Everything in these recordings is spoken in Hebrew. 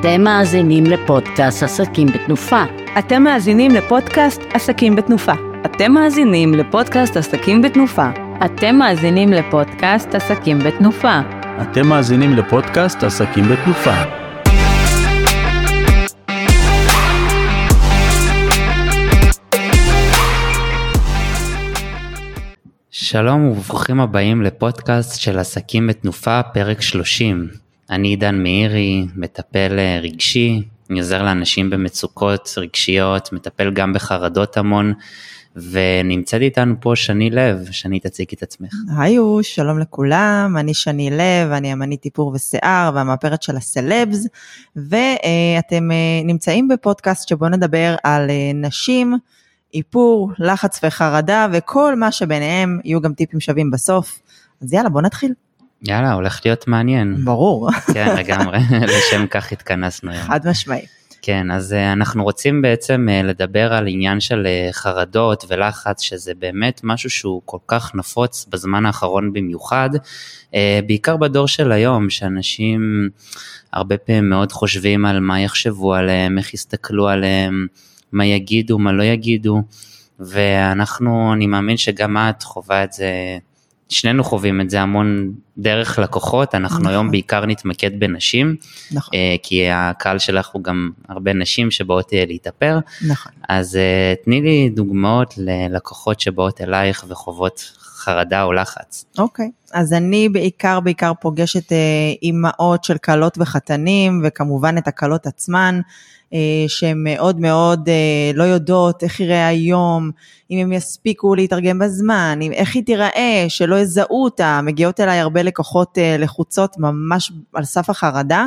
אתם מאזינים לפודקאסט עסקים בתנופה. אתם מאזינים לפודקאסט עסקים בתנופה. אתם מאזינים לפודקאסט עסקים בתנופה. אתם מאזינים לפודקאסט עסקים בתנופה. אתם מאזינים לפודקאסט עסקים בתנופה. שלום וברוכים הבאים לפודקאסט של עסקים בתנופה, פרק 30. אני עידן מאירי, מטפל אה, רגשי, אני עוזר לאנשים במצוקות רגשיות, מטפל גם בחרדות המון, ונמצאת איתנו פה שני לב, שני תציגי את עצמך. היו, שלום לכולם, אני שני לב, אני אמנית איפור ושיער והמאפרת של הסלבס, ואתם אה, נמצאים בפודקאסט שבו נדבר על אה, נשים, איפור, לחץ וחרדה וכל מה שביניהם, יהיו גם טיפים שווים בסוף. אז יאללה, בוא נתחיל. יאללה, הולך להיות מעניין. ברור. כן, לגמרי, לשם כך התכנסנו היום. חד משמעי. כן, אז uh, אנחנו רוצים בעצם uh, לדבר על עניין של uh, חרדות ולחץ, שזה באמת משהו שהוא כל כך נפוץ בזמן האחרון במיוחד, בעיקר בדור של היום, שאנשים הרבה פעמים מאוד חושבים על מה יחשבו עליהם, איך יסתכלו עליהם, מה יגידו, מה לא יגידו, ואנחנו, אני מאמין שגם את חווה את זה שנינו חווים את זה המון דרך לקוחות, אנחנו נכון. היום בעיקר נתמקד בנשים, נכון. כי הקהל שלך הוא גם הרבה נשים שבאות להתאפר, נכון. אז תני לי דוגמאות ללקוחות שבאות אלייך וחוות חרדה או לחץ. אוקיי, אז אני בעיקר בעיקר פוגשת אימהות של כלות וחתנים, וכמובן את הכלות עצמן. שהן מאוד מאוד לא יודעות איך יראה היום, אם הם יספיקו להתארגן בזמן, איך היא תיראה, שלא יזהו אותה, מגיעות אליי הרבה לקוחות לחוצות ממש על סף החרדה,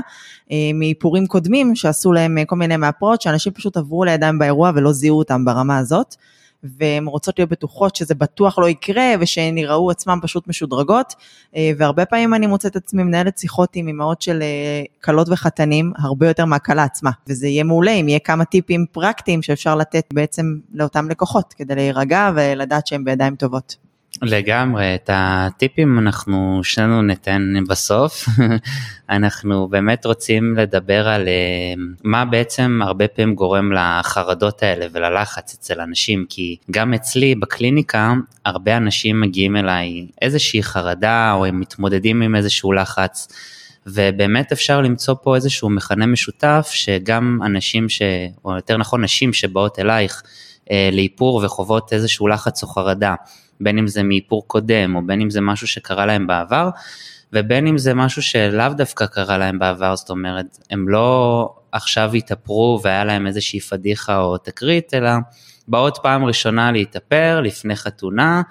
מאיפורים קודמים שעשו להם כל מיני מאפרות, שאנשים פשוט עברו לידיים באירוע ולא זיהו אותם ברמה הזאת. והן רוצות להיות בטוחות שזה בטוח לא יקרה ושהן יראו עצמן פשוט משודרגות והרבה פעמים אני מוצאת עצמי מנהלת שיחות עם אמהות של כלות וחתנים הרבה יותר מהכלה עצמה וזה יהיה מעולה אם יהיה כמה טיפים פרקטיים שאפשר לתת בעצם לאותם לקוחות כדי להירגע ולדעת שהם בידיים טובות. לגמרי, את הטיפים אנחנו שנינו ניתן בסוף. אנחנו באמת רוצים לדבר על מה בעצם הרבה פעמים גורם לחרדות האלה וללחץ אצל אנשים, כי גם אצלי בקליניקה הרבה אנשים מגיעים אליי איזושהי חרדה או הם מתמודדים עם איזשהו לחץ. ובאמת אפשר למצוא פה איזשהו מכנה משותף שגם אנשים ש... או יותר נכון נשים שבאות אלייך אה, לאיפור וחוות איזשהו לחץ או חרדה, בין אם זה מאיפור קודם, או בין אם זה משהו שקרה להם בעבר, ובין אם זה משהו שלאו דווקא קרה להם בעבר, זאת אומרת, הם לא עכשיו התאפרו והיה להם איזושהי פדיחה או תקרית, אלא באות פעם ראשונה להתאפר לפני חתונה,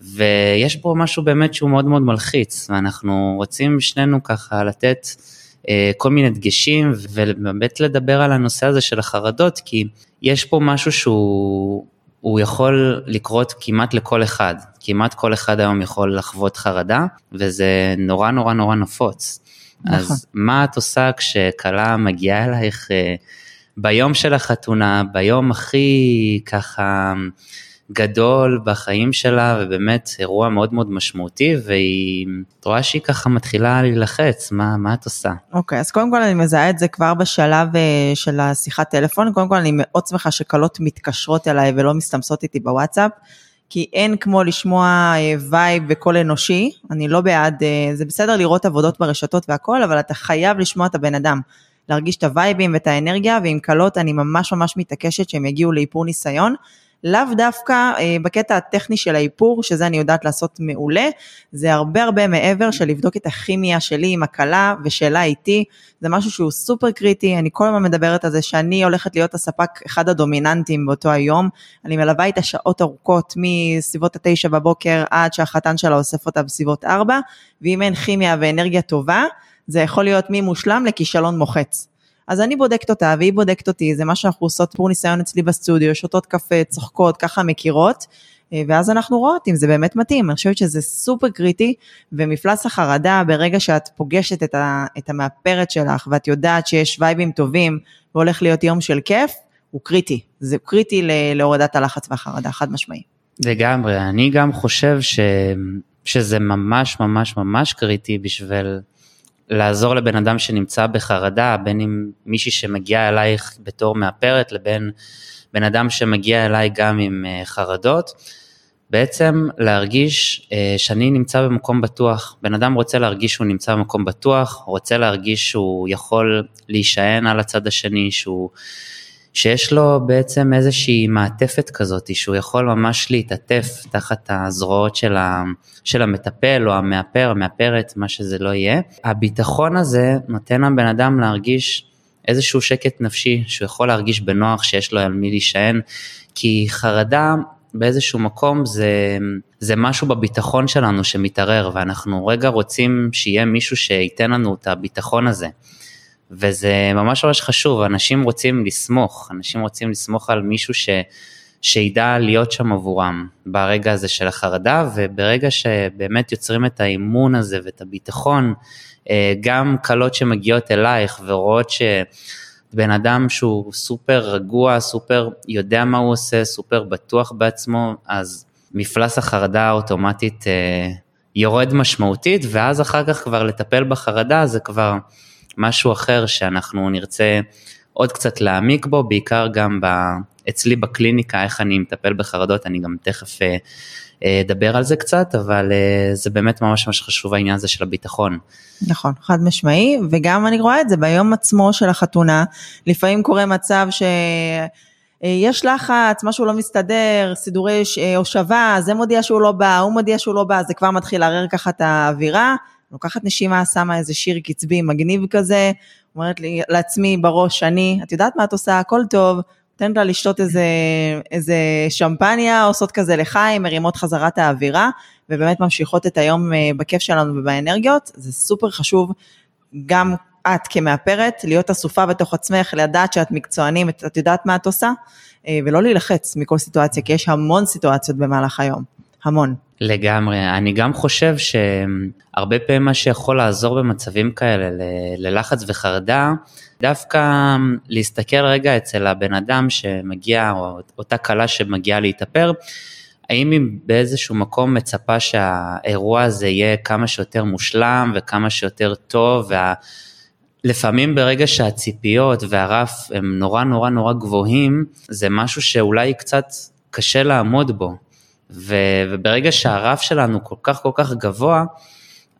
ויש פה משהו באמת שהוא מאוד מאוד מלחיץ, ואנחנו רוצים שנינו ככה לתת אה, כל מיני דגשים ובאמת לדבר על הנושא הזה של החרדות, כי יש פה משהו שהוא הוא יכול לקרות כמעט לכל אחד, כמעט כל אחד היום יכול לחוות חרדה, וזה נורא נורא נורא נפוץ. נכון. אז מה את עושה כשכלה מגיעה אלייך אה, ביום של החתונה, ביום הכי ככה גדול בחיים שלה, ובאמת אירוע מאוד מאוד משמעותי, והיא רואה שהיא ככה מתחילה להילחץ, מה, מה את עושה? אוקיי, okay, אז קודם כל אני מזהה את זה כבר בשלב אה, של השיחת טלפון, קודם כל אני מאוד שמחה שכלות מתקשרות אליי ולא מסתמסות איתי בוואטסאפ. כי אין כמו לשמוע vibe וקול אנושי, אני לא בעד, אה, זה בסדר לראות עבודות ברשתות והכל, אבל אתה חייב לשמוע את הבן אדם, להרגיש את ה vibe־ים ואת האנרגיה, ועם כלות אני ממש ממש מתעקשת שהם יגיעו לאיפור ניסיון, לאו דווקא אה, בקטע הטכני של האיפור, שזה אני יודעת לעשות מעולה, זה הרבה הרבה מעבר של לבדוק את הכימיה שלי עם הכלה ושלה איתי, זה משהו שהוא סופר קריטי, אני כל הזמן מדברת על זה שאני הולכת להיות הספק אחד הדומיננטים באותו היום, אני מלווה איתה שעות ארוכות מסביבות התשע בבוקר עד שהחתן שלה אוסף אותה בסביבות ארבע, ואם אין כימיה ואנרגיה טובה, זה יכול להיות ממושלם לכישלון מוחץ. אז אני בודקת אותה והיא בודקת אותי, זה מה שאנחנו עושות פור ניסיון אצלי בסטודיו, שותות קפה, צוחקות, ככה מכירות, אה, ואז אנחנו רואות אם זה באמת מתאים, אני חושבת שזה סופר קריטי, ומפלס החרדה, ברגע שאת פוגשת את, ה, את המאפרת שלך, ואת יודעת שיש וייבים טובים, והולך להיות יום של כיף, הוא קריטי, זה קריטי להורדת הלחץ והחרדה, חד משמעי. לגמרי, אני גם חושב ש, שזה ממש ממש ממש קריטי בשביל לעזור לבן אדם שנמצא בחרדה, בין אם מישהי שמגיעה אלייך בתור מאפרת לבין בן אדם שמגיע אליי גם עם אה, חרדות, בעצם להרגיש אה, שאני נמצא במקום בטוח. בן אדם רוצה להרגיש שהוא נמצא במקום בטוח, רוצה להרגיש שהוא יכול להישען על הצד השני, שהוא, שיש לו בעצם איזושהי מעטפת כזאת, שהוא יכול ממש להתעטף תחת הזרועות של, ה, של המטפל או המאפר, המאפרת, מה שזה לא יהיה. הביטחון הזה נותן לבן אדם להרגיש איזשהו שקט נפשי, שהוא יכול להרגיש בנוח, שיש לו על מי להישען, כי חרדה באיזשהו מקום זה, זה משהו בביטחון שלנו שמתערער, ואנחנו רגע רוצים שיהיה מישהו שייתן לנו את הביטחון הזה. וזה ממש ממש חשוב, אנשים רוצים לסמוך, אנשים רוצים לסמוך על מישהו ש, שידע להיות שם עבורם ברגע הזה של החרדה, וברגע שבאמת יוצרים את האימון הזה ואת הביטחון, אה, גם קלות שמגיעות אלייך ורואות ש... בן אדם שהוא סופר רגוע, סופר יודע מה הוא עושה, סופר בטוח בעצמו, אז מפלס החרדה האוטומטית אה, יורד משמעותית, ואז אחר כך כבר לטפל בחרדה זה כבר משהו אחר שאנחנו נרצה עוד קצת להעמיק בו, בעיקר גם ב, אצלי בקליניקה, איך אני מטפל בחרדות, אני גם תכף אה, אה, אדבר על זה קצת, אבל אה, זה באמת ממש ממש חשוב העניין הזה של הביטחון. נכון, חד משמעי, וגם אני רואה את זה ביום עצמו של החתונה, לפעמים קורה מצב ש... יש לחץ, משהו לא מסתדר, סידורי הושבה, זה מודיע שהוא לא בא, הוא מודיע שהוא לא בא, זה כבר מתחיל לערער ככה את האווירה, לוקחת נשימה, שמה איזה שיר קצבי מגניב כזה, אומרת לי, לעצמי בראש, אני, את יודעת מה את עושה, הכל טוב, נותנת לה לשתות איזה, איזה שמפניה, עושות כזה לחיים, מרימות חזרה את האווירה, ובאמת ממשיכות את היום אה, בכיף שלנו ובאנרגיות, זה סופר חשוב, גם את כמאפרת, להיות אסופה בתוך עצמך, לדעת שאת מקצוענים, את יודעת מה את עושה, אה, ולא להילחץ מכל סיטואציה, כי יש המון סיטואציות במהלך היום, המון. לגמרי, אני גם חושב שהרבה פעמים מה שיכול לעזור במצבים כאלה ללחץ וחרדה, דווקא להסתכל רגע אצל הבן אדם שמגיע, או אותה כלה שמגיעה להתאפר, האם היא באיזשהו מקום מצפה שהאירוע הזה יהיה כמה שיותר מושלם וכמה שיותר טוב, וה... לפעמים ברגע שהציפיות והרף הם נורא נורא נורא גבוהים, זה משהו שאולי קצת קשה לעמוד בו. וברגע שהרף שלנו כל כך כל כך גבוה,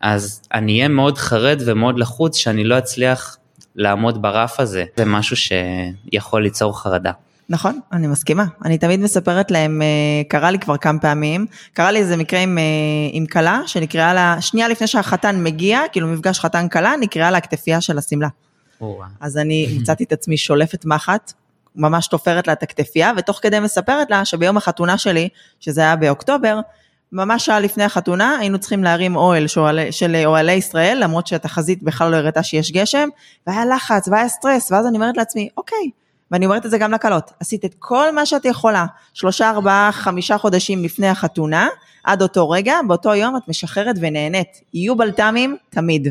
אז אני אהיה מאוד חרד ומאוד לחוץ שאני לא אצליח לעמוד ברף הזה, זה משהו שיכול ליצור חרדה. נכון, אני מסכימה. אני תמיד מספרת להם, אה, קרה לי כבר כמה פעמים, קרה לי איזה מקרה עם, אה, עם כלה, שנקראה לה, שנייה לפני שהחתן מגיע, כאילו מפגש חתן כלה, נקראה לה הכתפייה של השמלה. אז אני מצאתי את עצמי שולפת מחט, ממש תופרת לה את הכתפייה, ותוך כדי מספרת לה שביום החתונה שלי, שזה היה באוקטובר, ממש שעה לפני החתונה היינו צריכים להרים אוהל של אוהלי ישראל, למרות שהתחזית בכלל לא הראתה שיש גשם, והיה לחץ והיה סטרס, ואז אני אומרת לעצמי, אוקיי, ואני אומרת את זה גם לקלות, עשית את כל מה שאת יכולה, שלושה, ארבעה, חמישה חודשים לפני החתונה, עד אותו רגע, באותו יום את משחררת ונהנית. יהיו בלת"מים תמיד.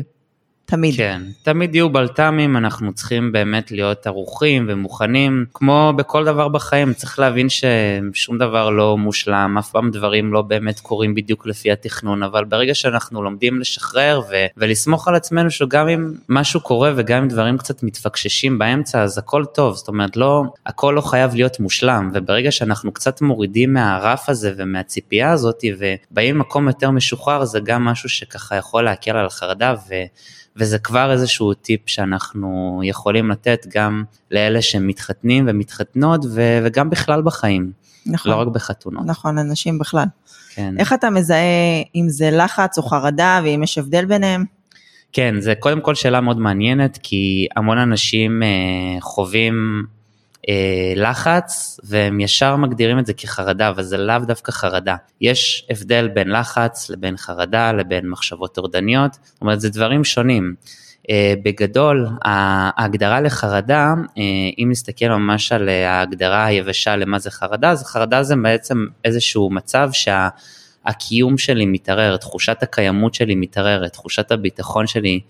תמיד. כן, תמיד יהיו בלת"מים, אנחנו צריכים באמת להיות ערוכים ומוכנים, כמו בכל דבר בחיים, צריך להבין ששום דבר לא מושלם, אף פעם דברים לא באמת קורים בדיוק לפי התכנון, אבל ברגע שאנחנו לומדים לשחרר ו- ולסמוך על עצמנו שגם אם משהו קורה וגם אם דברים קצת מתפקששים באמצע, אז הכל טוב, זאת אומרת, לא, הכל לא חייב להיות מושלם, וברגע שאנחנו קצת מורידים מהרף הזה ומהציפייה הזאת ובאים ממקום יותר משוחרר, זה גם משהו שככה יכול להקל על החרדה ו... וזה כבר איזשהו טיפ שאנחנו יכולים לתת גם לאלה שמתחתנים ומתחתנות ו- וגם בכלל בחיים, נכון, לא רק בחתונות. נכון, אנשים בכלל. כן. איך אתה מזהה אם זה לחץ או חרדה ואם יש הבדל ביניהם? כן, זה קודם כל שאלה מאוד מעניינת, כי המון אנשים אה, חווים אה, לחץ והם ישר מגדירים את זה כחרדה, אבל זה לאו דווקא חרדה. יש הבדל בין לחץ לבין חרדה לבין מחשבות טורדניות, זאת אומרת זה דברים שונים. אה, בגדול ההגדרה לחרדה, אה, אם נסתכל ממש על ההגדרה היבשה למה זה חרדה, אז חרדה זה בעצם איזשהו מצב שה... הקיום שלי מתערער, תחושת הקיימות שלי מתערערת, תחושת הביטחון שלי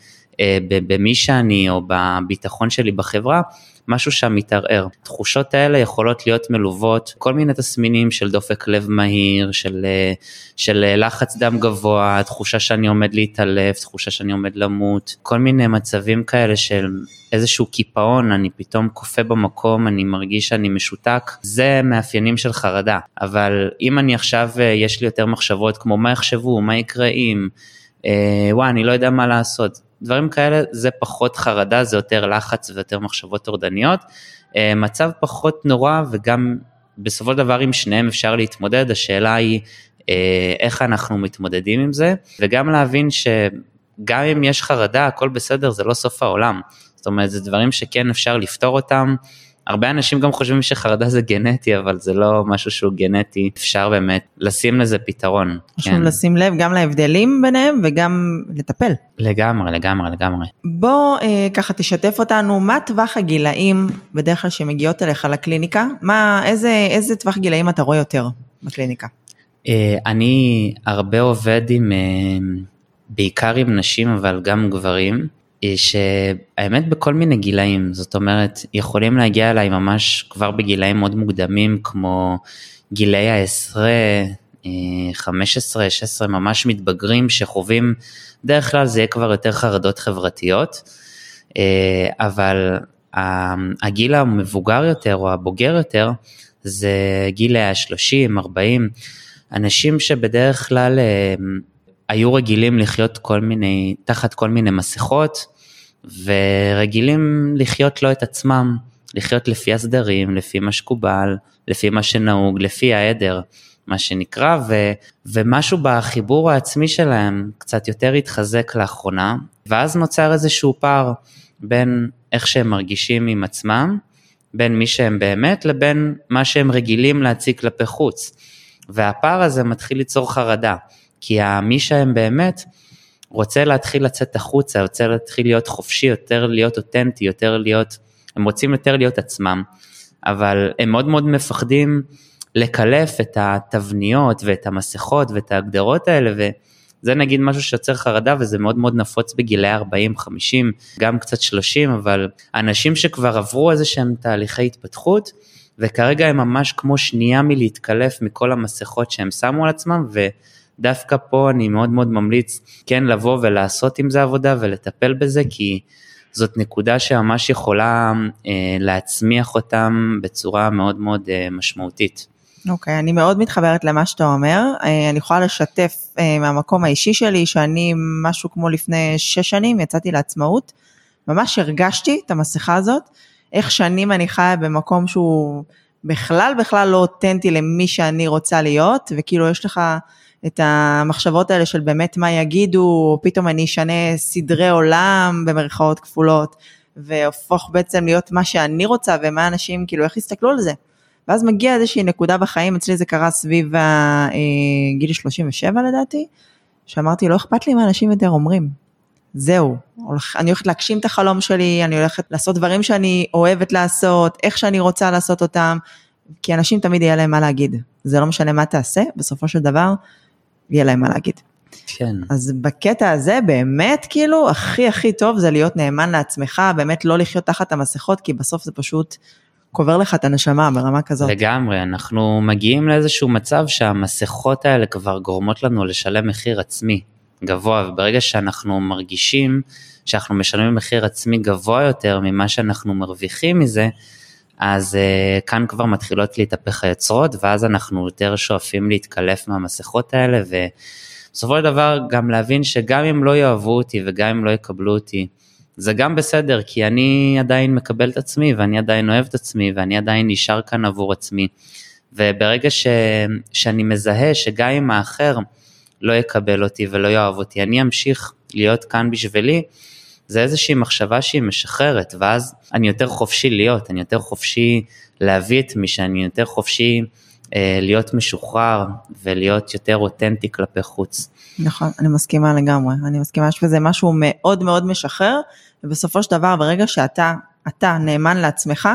אה, במי שאני או בביטחון שלי בחברה, משהו שם מתערער. התחושות האלה יכולות להיות מלוות כל מיני תסמינים של דופק לב מהיר, של, אה, של לחץ דם גבוה, תחושה שאני עומד להתעלף, תחושה שאני עומד למות, כל מיני מצבים כאלה של איזשהו קיפאון, אני פתאום קופא במקום, אני מרגיש שאני משותק, זה מאפיינים של חרדה. אבל אם אני עכשיו, אה, יש לי יותר מחשבות כמו מה יחשבו, מה יקרה אם, אה, וואי, אני לא יודע מה לעשות. דברים כאלה זה פחות חרדה, זה יותר לחץ ויותר מחשבות טורדניות. אה, מצב פחות נורא וגם בסופו של דבר עם שניהם אפשר להתמודד, השאלה היא אה, איך אנחנו מתמודדים עם זה, וגם להבין שגם אם יש חרדה, הכל בסדר, זה לא סוף העולם. זאת אומרת, זה דברים שכן אפשר לפתור אותם. הרבה אנשים גם חושבים שחרדה זה גנטי, אבל זה לא משהו שהוא גנטי, אפשר באמת לשים לזה פתרון. חשוב כן. לשים לב גם להבדלים ביניהם וגם לטפל. לגמרי, לגמרי, לגמרי. בוא אה, ככה תשתף אותנו, מה טווח הגילאים בדרך כלל שמגיעות אליך לקליניקה? מה, איזה, איזה טווח גילאים אתה רואה יותר בקליניקה? אה, אני הרבה עובד עם, אה, בעיקר עם נשים, אבל גם גברים. שהאמת בכל מיני גילאים, זאת אומרת, יכולים להגיע אליי ממש כבר בגילאים מאוד מוקדמים, כמו גילאי העשרה, 15, 16, ממש מתבגרים שחווים, בדרך כלל זה יהיה כבר יותר חרדות חברתיות, אה, אבל הגיל המבוגר יותר או הבוגר יותר, זה גילאי ה-30, 40, אנשים שבדרך כלל אה, היו רגילים לחיות כל מיני, תחת כל מיני מסכות, ורגילים לחיות לא את עצמם, לחיות לפי הסדרים, לפי מה שקובל, לפי מה שנהוג, לפי העדר, מה שנקרא, ו, ומשהו בחיבור העצמי שלהם קצת יותר התחזק לאחרונה, ואז נוצר איזשהו פער בין איך שהם מרגישים עם עצמם, בין מי שהם באמת לבין מה שהם רגילים להציג כלפי חוץ. והפער הזה מתחיל ליצור חרדה. כי מי שהם באמת רוצה להתחיל לצאת החוצה, רוצה להתחיל להיות חופשי, יותר להיות אותנטי, יותר להיות, הם רוצים יותר להיות עצמם, אבל הם מאוד מאוד מפחדים לקלף את התבניות ואת המסכות ואת ההגדרות האלה, וזה נגיד משהו שיוצר חרדה וזה מאוד מאוד נפוץ בגילאי 40, 50, גם קצת 30, אבל אנשים שכבר עברו איזה שהם תהליכי התפתחות, וכרגע הם ממש כמו שנייה מלהתקלף מכל המסכות שהם שמו על עצמם, ו... דווקא פה אני מאוד מאוד ממליץ כן לבוא ולעשות עם זה עבודה ולטפל בזה, כי זאת נקודה שממש יכולה אה, להצמיח אותם בצורה מאוד מאוד אה, משמעותית. אוקיי, okay, אני מאוד מתחברת למה שאתה אומר. אה, אני יכולה לשתף אה, מהמקום האישי שלי, שאני משהו כמו לפני שש שנים יצאתי לעצמאות. ממש הרגשתי את המסכה הזאת, איך שנים אני חיה במקום שהוא בכלל בכלל לא אותנטי למי שאני רוצה להיות, וכאילו יש לך את המחשבות האלה של באמת מה יגידו, או פתאום אני אשנה סדרי עולם במרכאות כפולות, והופך בעצם להיות מה שאני רוצה ומה אנשים, כאילו איך יסתכלו על זה. ואז מגיע איזושהי נקודה בחיים, אצלי זה קרה סביב אה, 37 לדעתי, שאמרתי לא אכפת לי מה אנשים יותר אומרים. זהו, אני הולכת להגשים את החלום שלי, אני הולכת לעשות דברים שאני אוהבת לעשות, איך שאני רוצה לעשות אותם, כי אנשים תמיד יהיה להם מה להגיד. זה לא משנה מה תעשה, בסופו של דבר יהיה להם מה להגיד. כן. אז בקטע הזה באמת כאילו הכי הכי טוב זה להיות נאמן לעצמך, באמת לא לחיות תחת המסכות, כי בסוף זה פשוט קובר לך את הנשמה ברמה כזאת. לגמרי, אנחנו מגיעים לאיזשהו מצב שהמסכות האלה כבר גורמות לנו לשלם מחיר עצמי גבוה, וברגע שאנחנו מרגישים שאנחנו משלמים מחיר עצמי גבוה יותר ממה שאנחנו מרוויחים מזה, אז uh, כאן כבר מתחילות להתהפך היוצרות, ואז אנחנו יותר שואפים להתקלף מהמסכות האלה, ובסופו של דבר גם להבין שגם אם לא יאהבו אותי וגם אם לא יקבלו אותי, זה גם בסדר, כי אני עדיין מקבל את עצמי, ואני עדיין אוהב את עצמי, ואני עדיין נשאר כאן עבור עצמי. וברגע ש, שאני מזהה שגם אם האחר לא יקבל אותי ולא יאהב אותי, אני אמשיך להיות כאן בשבילי, זה איזושהי מחשבה שהיא משחררת, ואז אני יותר חופשי להיות, אני יותר חופשי להביא את מי שאני יותר חופשי אה, להיות משוחרר ולהיות יותר אותנטי כלפי חוץ. נכון, אני מסכימה לגמרי, אני מסכימה שזה משהו מאוד מאוד משחרר, ובסופו של דבר ברגע שאתה, אתה נאמן לעצמך,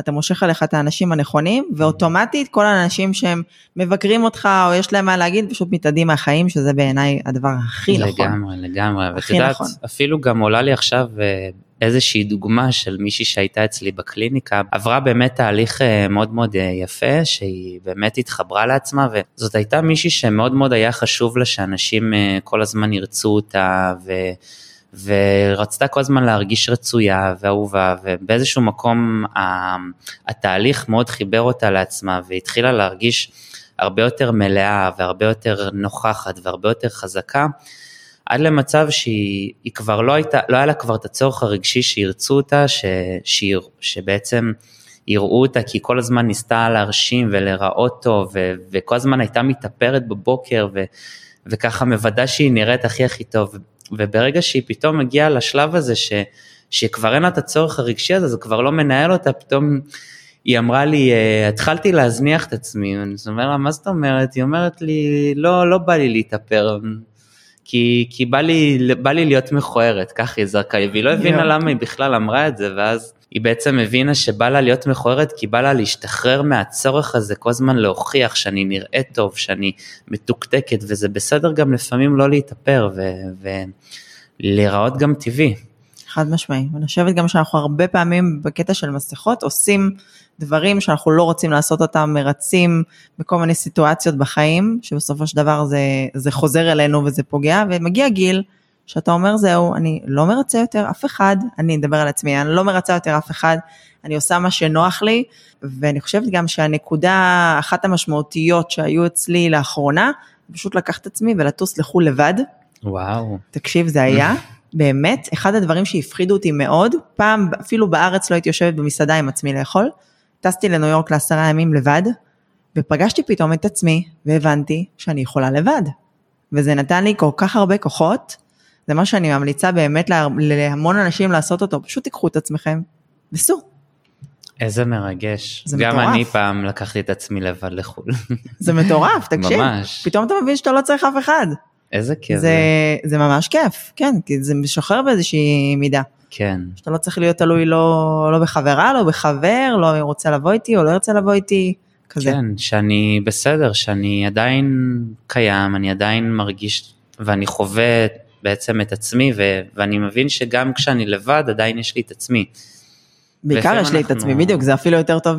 אתה מושך עליך את האנשים הנכונים, ואוטומטית כל האנשים שהם מבקרים אותך או יש להם מה להגיד, פשוט מתאדים מהחיים, שזה בעיניי הדבר הכי לגמרי, נכון. לגמרי, לגמרי. ואת יודעת, נכון. אפילו גם עולה לי עכשיו אה, איזושהי דוגמה של מישהי שהייתה אצלי בקליניקה, עברה באמת תהליך אה, מאוד מאוד אה, יפה, שהיא באמת התחברה לעצמה, וזאת הייתה מישהי שמאוד מאוד היה חשוב לה שאנשים כל הזמן ירצו אותה, ו... ורצתה כל הזמן להרגיש רצויה ואהובה, ובאיזשהו מקום התהליך מאוד חיבר אותה לעצמה, והתחילה להרגיש הרבה יותר מלאה והרבה יותר נוכחת והרבה יותר חזקה, עד למצב שהיא היא כבר לא הייתה, לא היה לה כבר את הצורך הרגשי שירצו אותה, ש, שיר, שבעצם יראו אותה, כי היא כל הזמן ניסתה להרשים ולהיראות טוב, ו, וכל הזמן הייתה מתאפרת בבוקר, ו, וככה מוודא שהיא נראית הכי הכי טוב. וברגע שהיא פתאום מגיעה לשלב הזה, ש, שכבר אין לה את הצורך הרגשי הזה, זה כבר לא מנהל אותה, פתאום היא אמרה לי, "אה, התחלתי להזניח את עצמי, אני אומר לה, מה זאת אומרת? היא אומרת לי, לא, לא בא לי להתאפר, כי, כי בא, לי, בא לי להיות מכוערת, ככה היא זרקה לי, והיא לא הבינה יואו. למה היא בכלל אמרה את זה, ואז היא בעצם הבינה שבא לה להיות מכוערת, כי בא לה להשתחרר מהצורך הזה, כל הזמן להוכיח שאני נראית טוב, שאני מתוקתקת, וזה בסדר גם לפעמים לא להתאפר, ולהיראות גם טבעי. חד משמעי. ואני חושבת גם שאנחנו הרבה פעמים בקטע של מסכות עושים דברים שאנחנו לא רוצים לעשות אותם, מרצים בכל מיני סיטואציות בחיים, שבסופו של דבר זה, זה חוזר אלינו וזה פוגע, ומגיע גיל שאתה אומר זהו, אני לא מרצה יותר אף אחד, אני אדבר על עצמי, אני לא מרצה יותר אף אחד, אני עושה מה שנוח לי, ואני חושבת גם שהנקודה, אחת המשמעותיות שהיו אצלי לאחרונה, פשוט לקחת את עצמי ולטוס לחו"ל לבד, וואו. תקשיב, זה היה באמת אחד הדברים שהפחידו אותי מאוד. פעם, אפילו בארץ לא הייתי יושבת במסעדה עם עצמי לאכול. טסתי לניו יורק לעשרה ימים לבד, ופגשתי פתאום את עצמי, והבנתי שאני יכולה לבד. וזה נתן לי כל כך הרבה כוחות, זה מה שאני ממליצה באמת לה- להמון אנשים לעשות אותו, פשוט תיקחו את עצמכם, וסעו. איזה מרגש. זה גם מטורף. אני פעם לקחתי את עצמי לבד לחו"ל. זה מטורף, תקשיב. ממש. פתאום אתה מבין שאתה לא צריך אף אחד. איזה כיף זה, זה ממש כיף, כן, כי זה משחרר באיזושהי מידה. כן. שאתה לא צריך להיות תלוי לא, לא בחברה, לא בחבר, לא אם רוצה לבוא איתי או לא ירצה לבוא איתי, כזה. כן, שאני בסדר, שאני עדיין קיים, אני עדיין מרגיש ואני חווה בעצם את עצמי, ו- ואני מבין שגם כשאני לבד עדיין יש לי את עצמי. בעיקר יש לי את אנחנו- עצמי, בדיוק, זה אפילו יותר טוב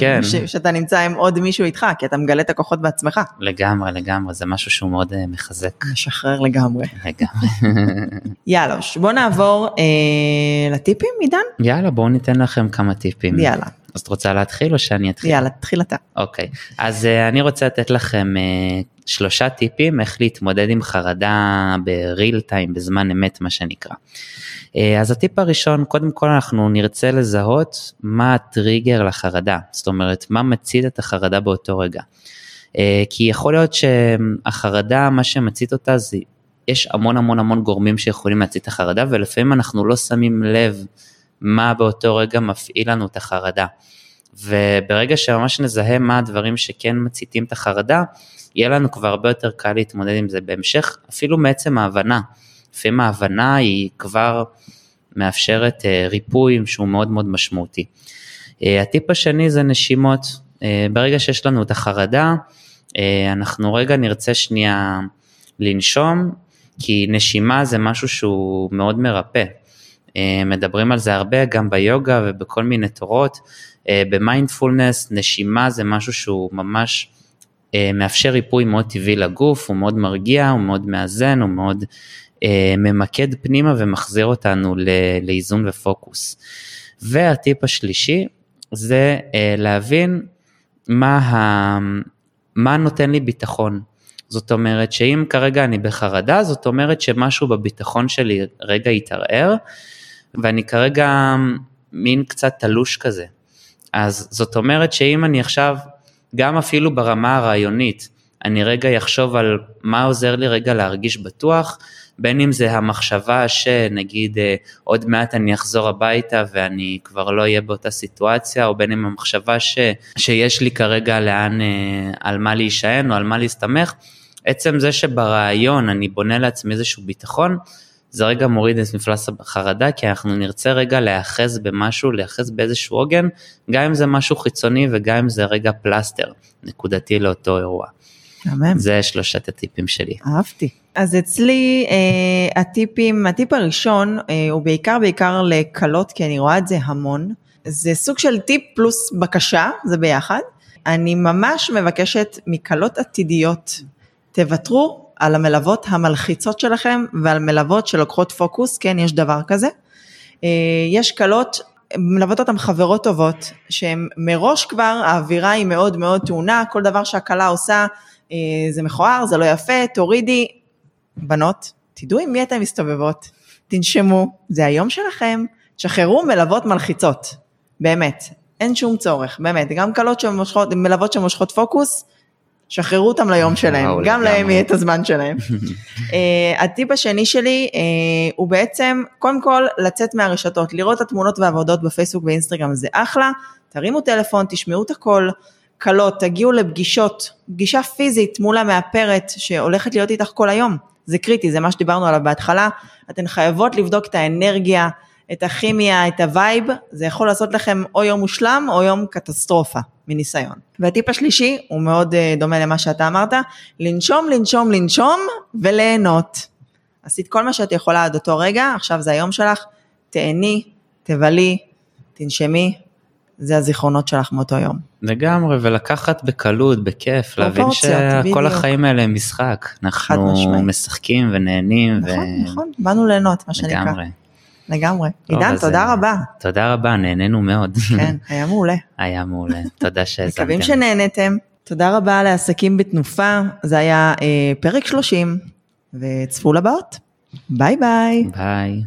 כן. משאתה נמצא עם עוד מישהו איתך, כי אתה מגלה את הכוחות בעצמך. לגמרי, לגמרי, זה משהו שהוא מאוד אה, מחזק. משחרר לגמרי. לגמרי. יאללה, בוא נעבור אה, לטיפים, עידן? יאללה, בואו ניתן לכם כמה טיפים. יאללה, אז את רוצה להתחיל או שאני אתחיל? יאללה, תתחיל אתה. אוקיי, אז uh, אני רוצה לתת לכם uh, שלושה טיפים איך להתמודד עם חרדה בריל טיים, בזמן אמת מה שנקרא. Uh, אז הטיפ הראשון, קודם כל אנחנו נרצה לזהות מה הטריגר לחרדה, זאת אומרת מה מצית את החרדה באותו רגע. כי יכול להיות שהחרדה, מה שמצית אותה זה, יש המון המון המון גורמים שיכולים להצית את החרדה ולפעמים אנחנו לא שמים לב מה באותו רגע מפעיל לנו את החרדה. וברגע שממש נזהה מה הדברים שכן מציתים את החרדה, יהיה לנו כבר הרבה יותר קל להתמודד עם זה בהמשך, אפילו מעצם ההבנה. לפעמים ההבנה היא כבר מאפשרת אה, ריפוי שהוא מאוד מאוד משמעותי. אה, הטיפ השני זה נשימות. אה, ברגע שיש לנו את החרדה, אנחנו רגע נרצה שנייה לנשום, כי נשימה זה משהו שהוא מאוד מרפא. אה, מדברים על זה הרבה גם ביוגה ובכל מיני תורות. אה, במיינדפולנס נשימה זה משהו שהוא ממש אה, מאפשר ריפוי מאוד טבעי לגוף, הוא מאוד מרגיע, הוא מאוד מאזן, הוא מאוד ממקד פנימה ומחזיר אותנו לאיזון ופוקוס. והטיפ השלישי זה להבין מה, ה, מה נותן לי ביטחון. זאת אומרת שאם כרגע אני בחרדה, זאת אומרת שמשהו בביטחון שלי רגע יתערער, ואני כרגע מין קצת תלוש כזה. אז זאת אומרת שאם אני עכשיו, גם אפילו ברמה הרעיונית, אני רגע אחשוב על מה עוזר לי רגע להרגיש בטוח, בין אם זה המחשבה שנגיד אה, עוד מעט אני אחזור הביתה ואני כבר לא אהיה באותה סיטואציה, או בין אם המחשבה ש, שיש לי כרגע לאן, אה, על מה להישען או על מה להסתמך, עצם זה שברעיון אני בונה לעצמי איזשהו ביטחון, זה רגע מוריד את מפלס החרדה, כי אנחנו נרצה רגע להיאחז במשהו, להיאחז באיזשהו עוגן, גם אם זה משהו חיצוני וגם אם זה רגע פלסטר, נקודתי לאותו אירוע. מהמם. זה שלושת הטיפים שלי. אהבתי. אז אצלי אה, הטיפים, הטיפ הראשון אה, הוא בעיקר בעיקר לקלות, כי אני רואה את זה המון. זה סוג של טיפ פלוס בקשה, זה ביחד. אני ממש מבקשת מקלות עתידיות, תוותרו על המלוות המלחיצות שלכם ועל מלוות שלוקחות פוקוס, כן, יש דבר כזה. אה, יש קלות, מלוות אותם חברות טובות, שהן מראש כבר, האווירה היא מאוד מאוד טעונה, כל דבר שהכלה עושה אה, זה מכוער, זה לא יפה, תורידי. בנות, תדעו עם מי אתן מסתובבות, תנשמו, זה היום שלכם, תשחררו מלוות מלחיצות, באמת, אין שום צורך, באמת, גם קלות שמושכות, מלוות שמושכות פוקוס, שחררו אותם ליום שלהם, וואו, גם. להם יהיה את הזמן שלהם. uh, הטיפ השני שלי uh, הוא בעצם, קודם כל לצאת מהרשתות, לראות את התמונות והעבודות בפייסבוק ואינסטגרם זה אחלה, תרימו טלפון, תשמעו את הכל, כלות, תגיעו לפגישות, פגישה פיזית מול המאפרת שהולכת להיות איתך כל היום, זה קריטי, זה מה שדיברנו עליו בהתחלה, אתן חייבות לבדוק את האנרגיה, את הכימיה, את ה vibe, זה יכול לעשות לכם או יום מושלם או יום קטסטרופה, מניסיון. והטיפ השלישי הוא מאוד אה, דומה למה שאתה אמרת, לנשום, לנשום, לנשום וליהנות. עשית כל מה שאת יכולה עד אותו רגע, עכשיו זה היום שלך, תהני, תבלי, תנשמי, זה הזיכרונות שלך מאותו יום. לגמרי, ולקחת בקלות, בכיף, להבין שכל. החיים האלה הם משחק. אנחנו. משחקים ונהנים. נכון, נכון, באנו ליהנות, מה שנקרא. לגמרי. לגמרי. עידן, תודה אה, רבה. תודה רבה, נהנינו מאוד. כן, היה מעולה. היה מעולה, תודה שהאזנתם. מקווים שנהנתם. תודה רבה לעסקים בתנופה, זה היה אה, פרק 30, וצפו לבאות. ביי ביי. ביי.